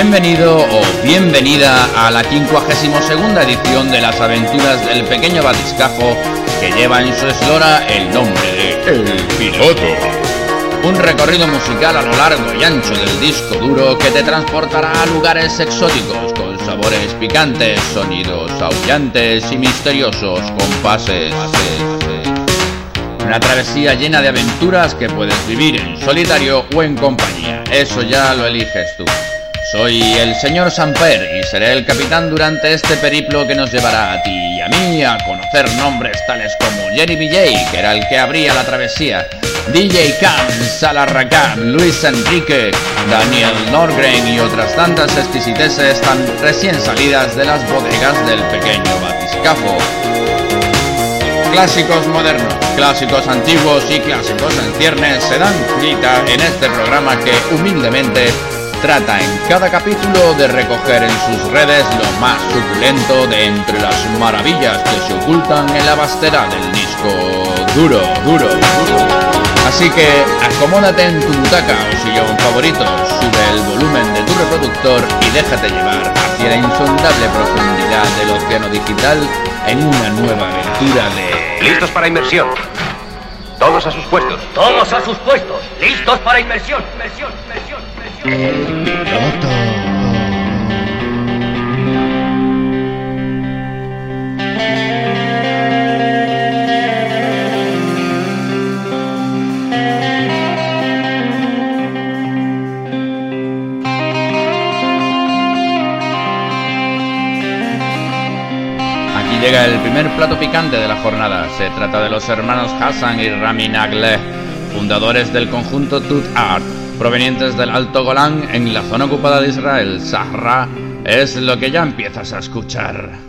Bienvenido o bienvenida a la 52 edición de las aventuras del pequeño batiscafo que lleva en su eslora el nombre de El Piloto. Un recorrido musical a lo largo y ancho del disco duro que te transportará a lugares exóticos con sabores picantes, sonidos aullantes y misteriosos compases. Una travesía llena de aventuras que puedes vivir en solitario o en compañía. Eso ya lo eliges tú. Soy el señor Samper y seré el capitán durante este periplo que nos llevará a ti y a mí a conocer nombres tales como Jerry BJ, que era el que abría la travesía, DJ Cam, Salarracam, Luis Enrique, Daniel Norgren y otras tantas exquisiteces tan recién salidas de las bodegas del pequeño batiscafo. Clásicos modernos, clásicos antiguos y clásicos en ciernes se dan cita en este programa que humildemente trata en cada capítulo de recoger en sus redes lo más suculento de entre las maravillas que se ocultan en la vastedad del disco duro, duro, duro. Así que acomódate en tu butaca o sillón favorito, sube el volumen de tu reproductor y déjate llevar hacia la insondable profundidad del océano digital en una nueva aventura de... Listos para inmersión. Todos a sus puestos. Todos a sus puestos. Listos para inmersión. Inmersión, inmersión. Llega el primer plato picante de la jornada. Se trata de los hermanos Hassan y Rami Nagle, fundadores del conjunto Tut Art, provenientes del Alto Golán en la zona ocupada de Israel, Sahara. Es lo que ya empiezas a escuchar.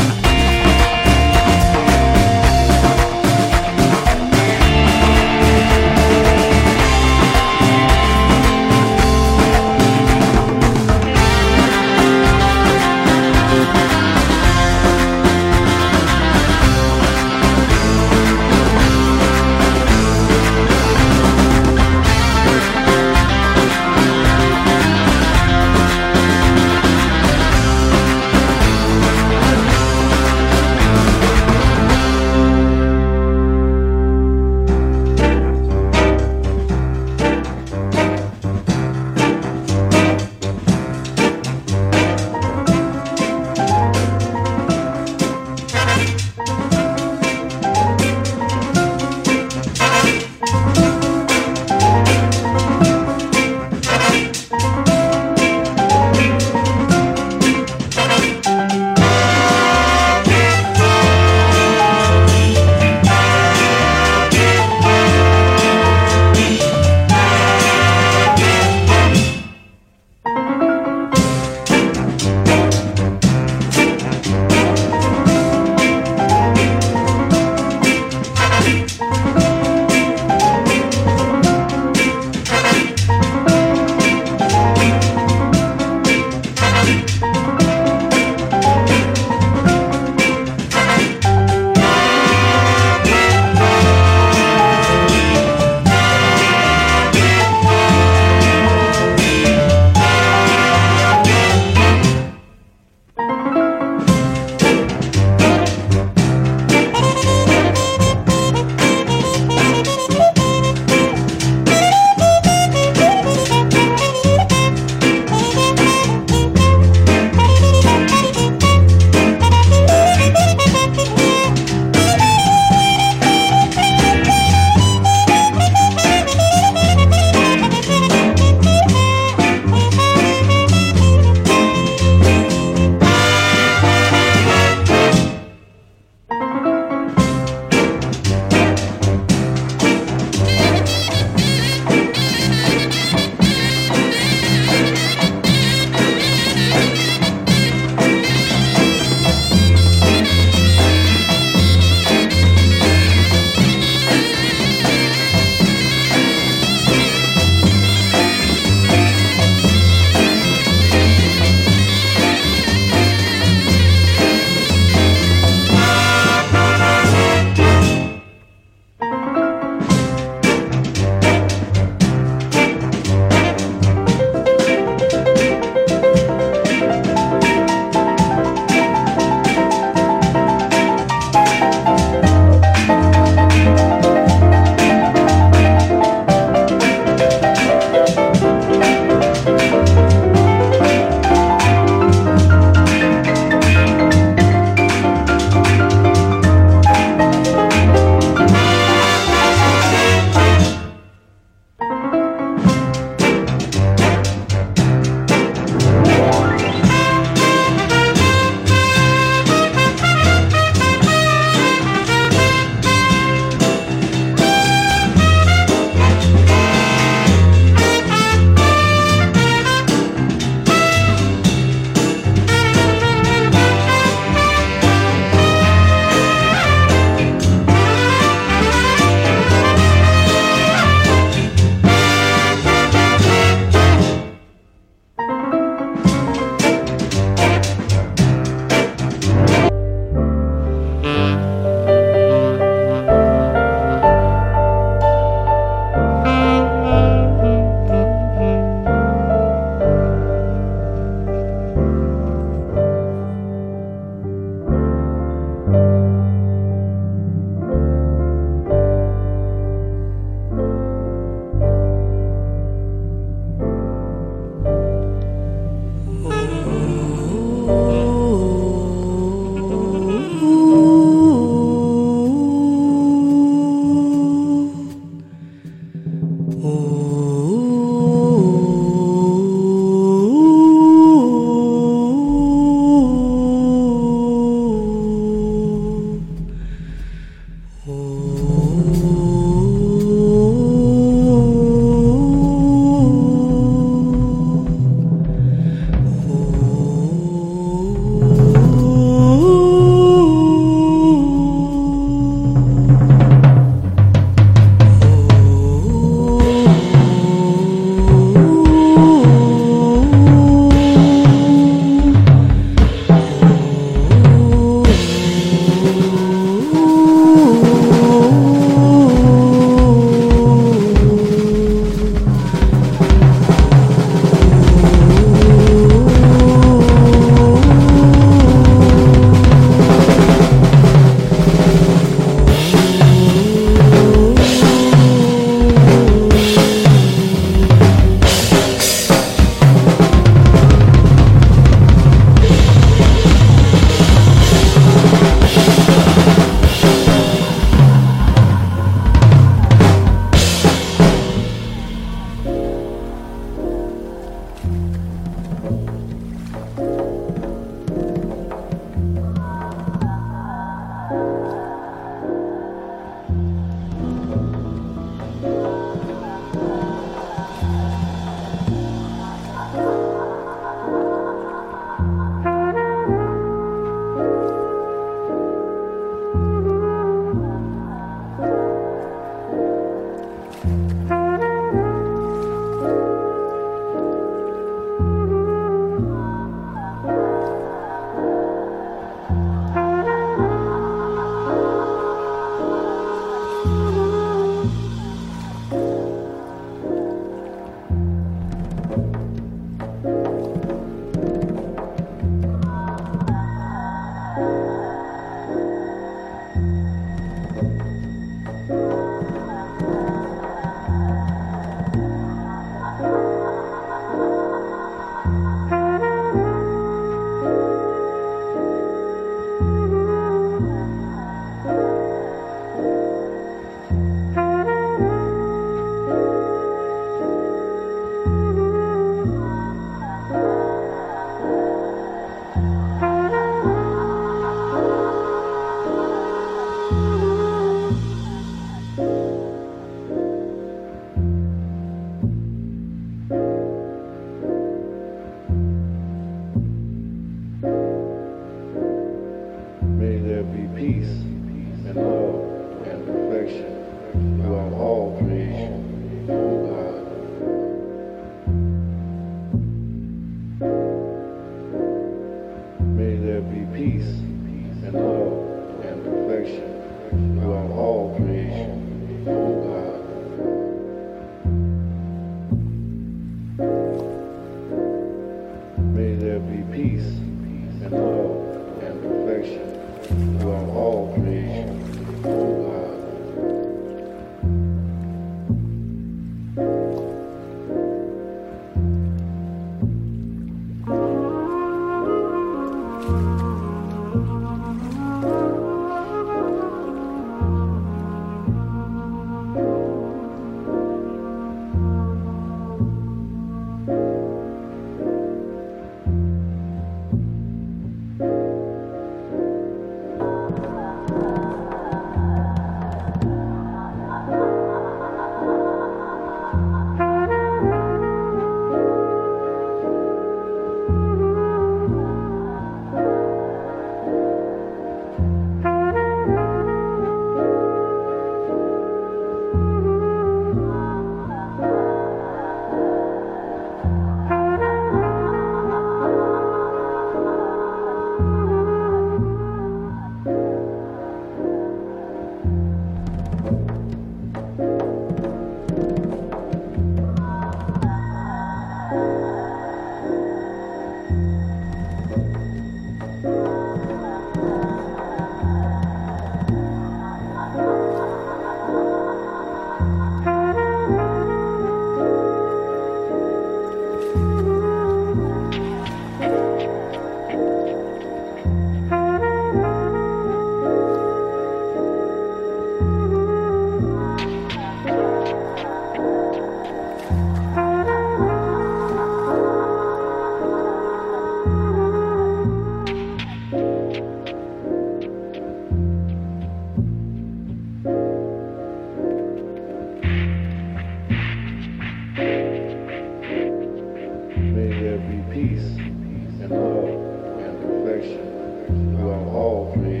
salvation. We are all free.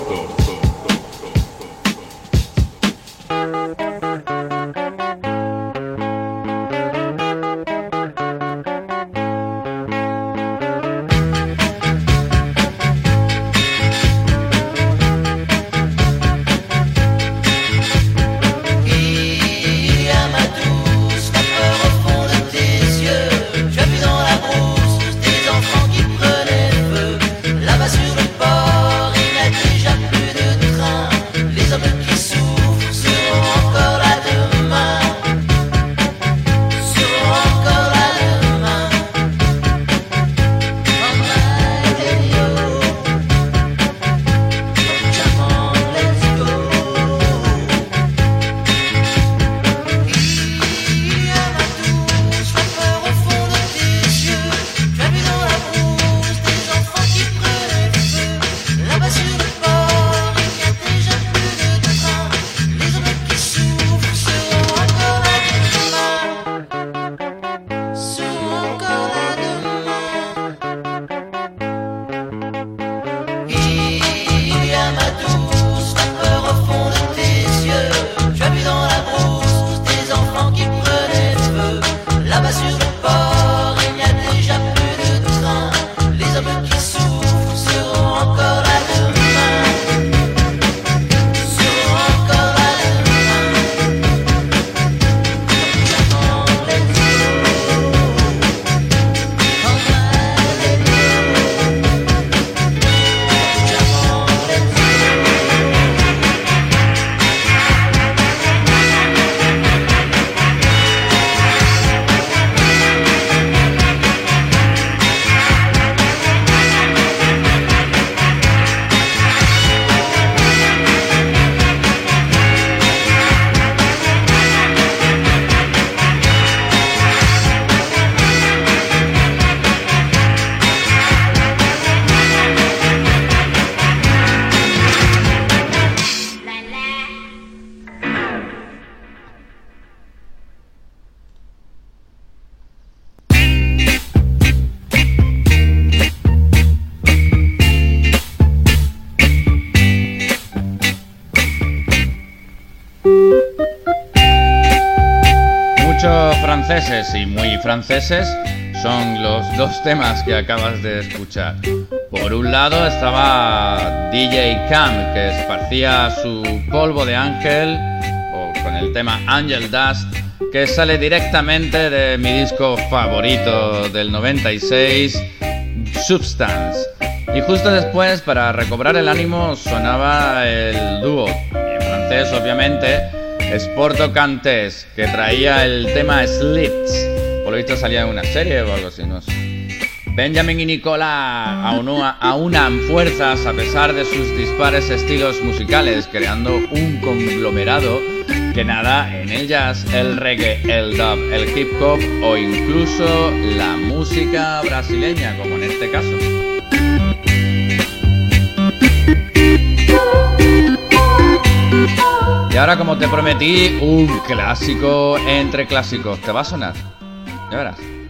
franceses y muy franceses son los dos temas que acabas de escuchar. Por un lado estaba DJ Cam, que esparcía su polvo de ángel, o con el tema Angel Dust, que sale directamente de mi disco favorito del 96, Substance. Y justo después, para recobrar el ánimo, sonaba el dúo, en francés obviamente, Sporto Cantes, que traía el tema Slits. Por lo visto salía en una serie o algo así, no sé. Benjamin y Nicola aunan fuerzas a pesar de sus dispares estilos musicales, creando un conglomerado que nada en el jazz, el reggae, el dub, el hip hop o incluso la música brasileña, como en este caso. Y ahora, como te prometí, un clásico entre clásicos. ¿Te va a sonar? Ya verás.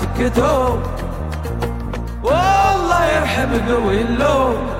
سكتوا والله يرحم قوي اللوم.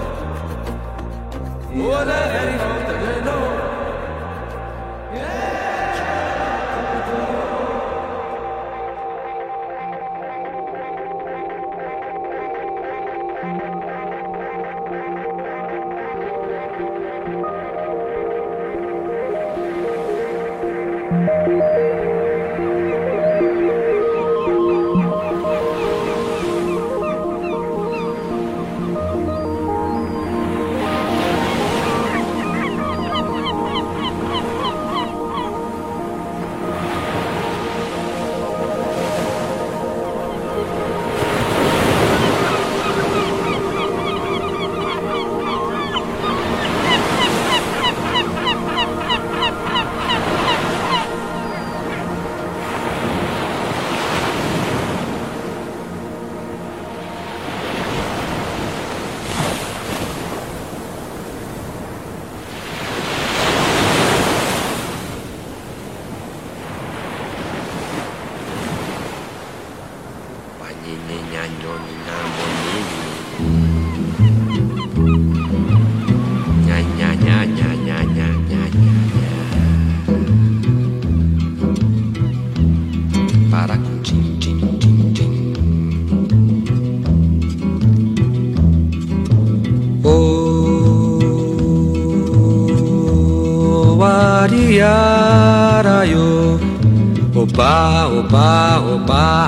Oba, oba, oba.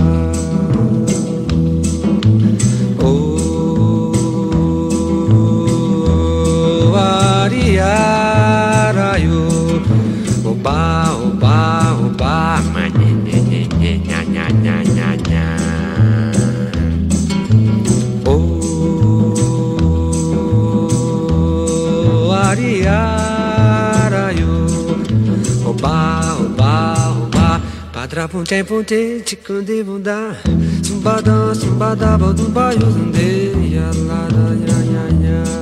iaraio Oba, oba, oba Oh, ariaraio Oba, oba, oba Padra punte punte chikandi bunda. Sumbada, sumbada, badu bayo zunde nha, nha. ya, ya.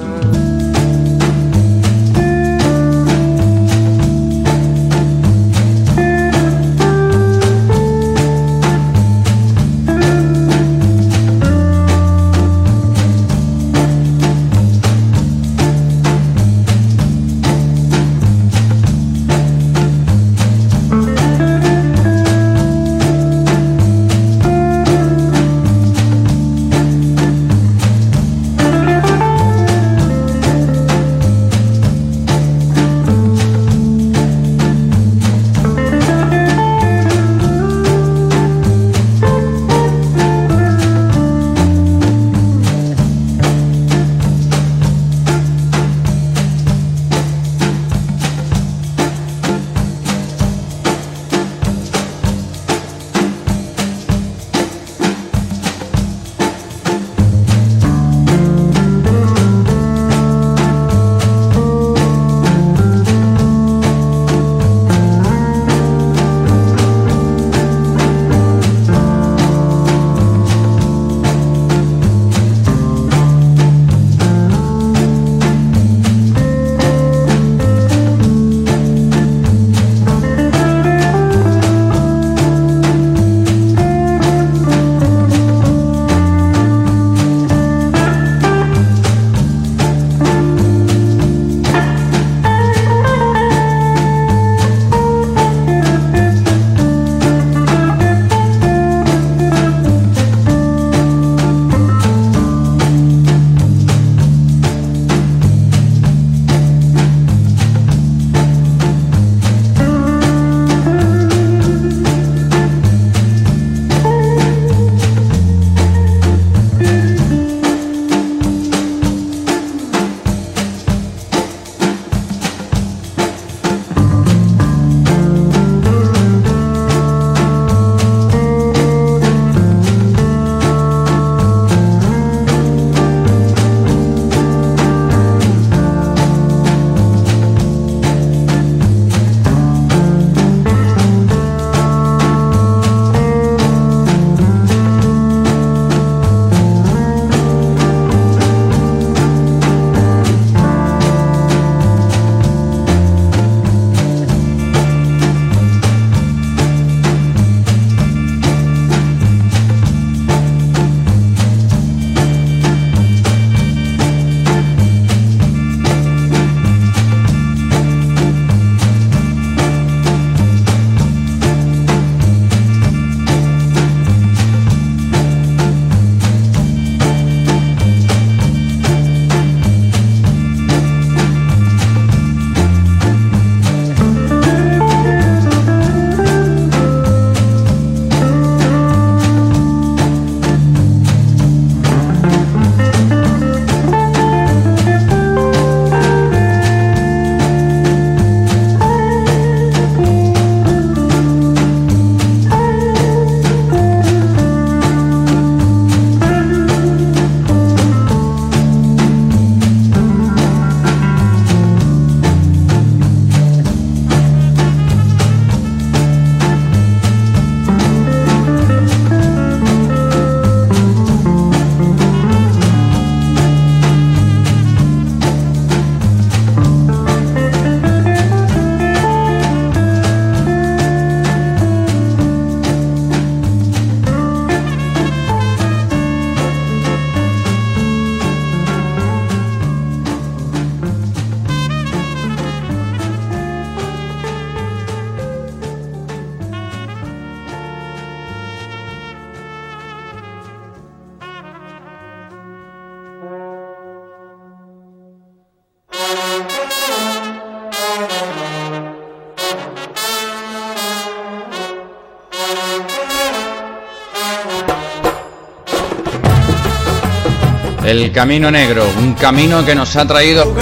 El camino negro, un camino que nos ha traído...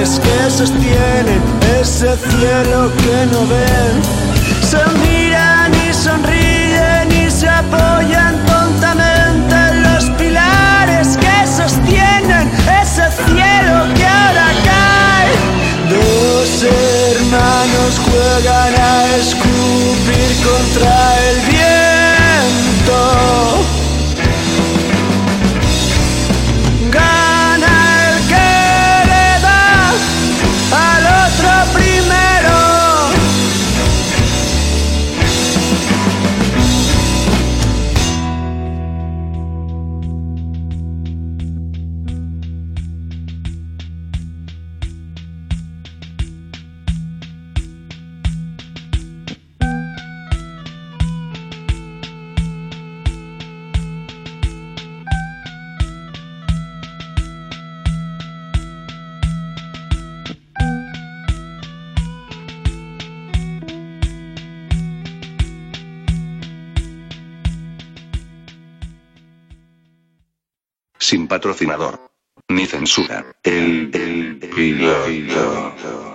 pilares que sostienen ese cielo que no ven. Se miran y sonríen y se apoyan tontamente en los pilares que sostienen ese cielo que ahora cae. Dos hermanos juegan a escupir contra el patrocinador. Ni censura. El, el, piloto.